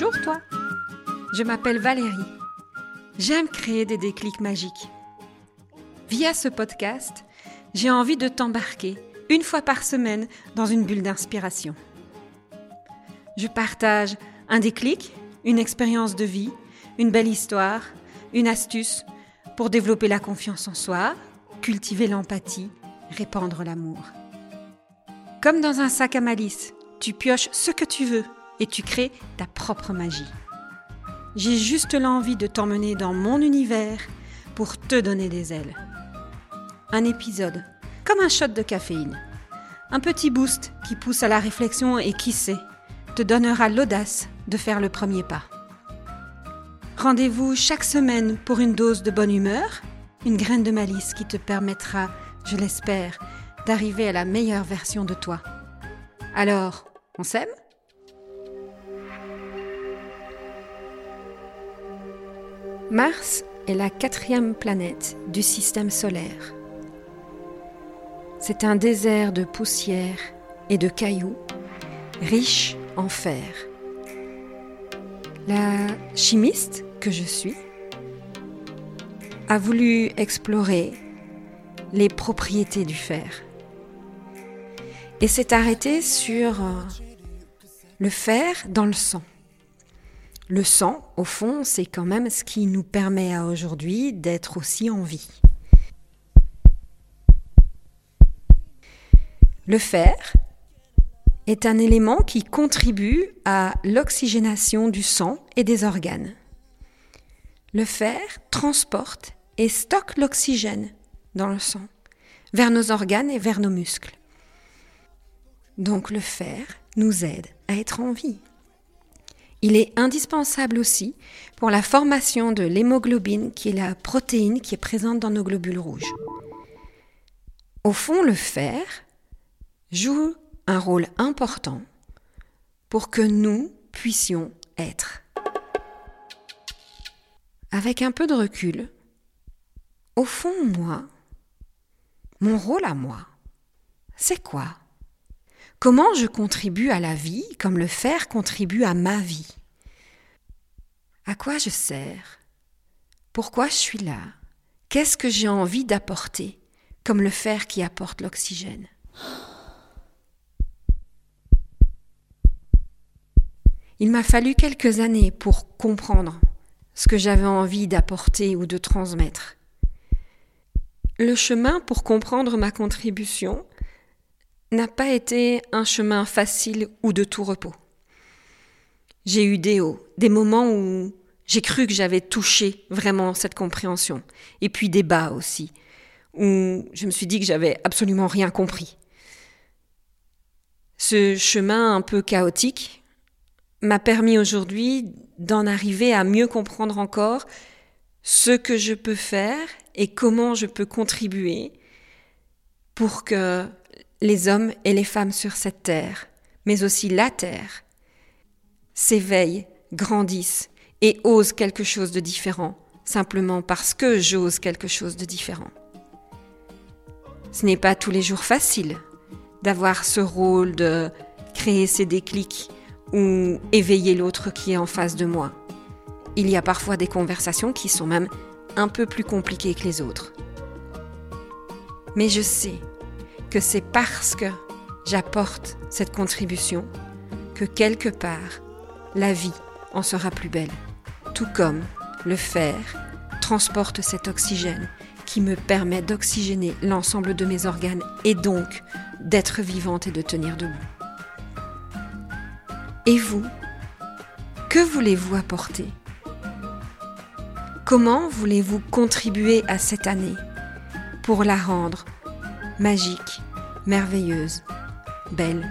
Bonjour toi, je m'appelle Valérie. J'aime créer des déclics magiques. Via ce podcast, j'ai envie de t'embarquer une fois par semaine dans une bulle d'inspiration. Je partage un déclic, une expérience de vie, une belle histoire, une astuce pour développer la confiance en soi, cultiver l'empathie, répandre l'amour. Comme dans un sac à malice, tu pioches ce que tu veux et tu crées ta propre magie. J'ai juste l'envie de t'emmener dans mon univers pour te donner des ailes. Un épisode, comme un shot de caféine. Un petit boost qui pousse à la réflexion et qui sait, te donnera l'audace de faire le premier pas. Rendez-vous chaque semaine pour une dose de bonne humeur, une graine de malice qui te permettra, je l'espère, d'arriver à la meilleure version de toi. Alors, on s'aime? Mars est la quatrième planète du système solaire. C'est un désert de poussière et de cailloux, riche en fer. La chimiste que je suis a voulu explorer les propriétés du fer et s'est arrêtée sur euh, le fer dans le sang. Le sang, au fond, c'est quand même ce qui nous permet à aujourd'hui d'être aussi en vie. Le fer est un élément qui contribue à l'oxygénation du sang et des organes. Le fer transporte et stocke l'oxygène dans le sang vers nos organes et vers nos muscles. Donc le fer nous aide à être en vie. Il est indispensable aussi pour la formation de l'hémoglobine, qui est la protéine qui est présente dans nos globules rouges. Au fond, le fer joue un rôle important pour que nous puissions être. Avec un peu de recul, au fond, moi, mon rôle à moi, c'est quoi? Comment je contribue à la vie comme le fer contribue à ma vie? À quoi je sers? Pourquoi je suis là? Qu'est-ce que j'ai envie d'apporter comme le fer qui apporte l'oxygène? Il m'a fallu quelques années pour comprendre ce que j'avais envie d'apporter ou de transmettre. Le chemin pour comprendre ma contribution n'a pas été un chemin facile ou de tout repos. J'ai eu des hauts, des moments où j'ai cru que j'avais touché vraiment cette compréhension, et puis des bas aussi, où je me suis dit que j'avais absolument rien compris. Ce chemin un peu chaotique m'a permis aujourd'hui d'en arriver à mieux comprendre encore ce que je peux faire et comment je peux contribuer pour que les hommes et les femmes sur cette terre, mais aussi la terre, s'éveillent, grandissent et osent quelque chose de différent, simplement parce que j'ose quelque chose de différent. Ce n'est pas tous les jours facile d'avoir ce rôle de créer ces déclics ou éveiller l'autre qui est en face de moi. Il y a parfois des conversations qui sont même un peu plus compliquées que les autres. Mais je sais que c'est parce que j'apporte cette contribution que quelque part la vie en sera plus belle. Tout comme le fer transporte cet oxygène qui me permet d'oxygéner l'ensemble de mes organes et donc d'être vivante et de tenir debout. Et vous, que voulez-vous apporter? Comment voulez-vous contribuer à cette année pour la rendre magique, merveilleuse, belle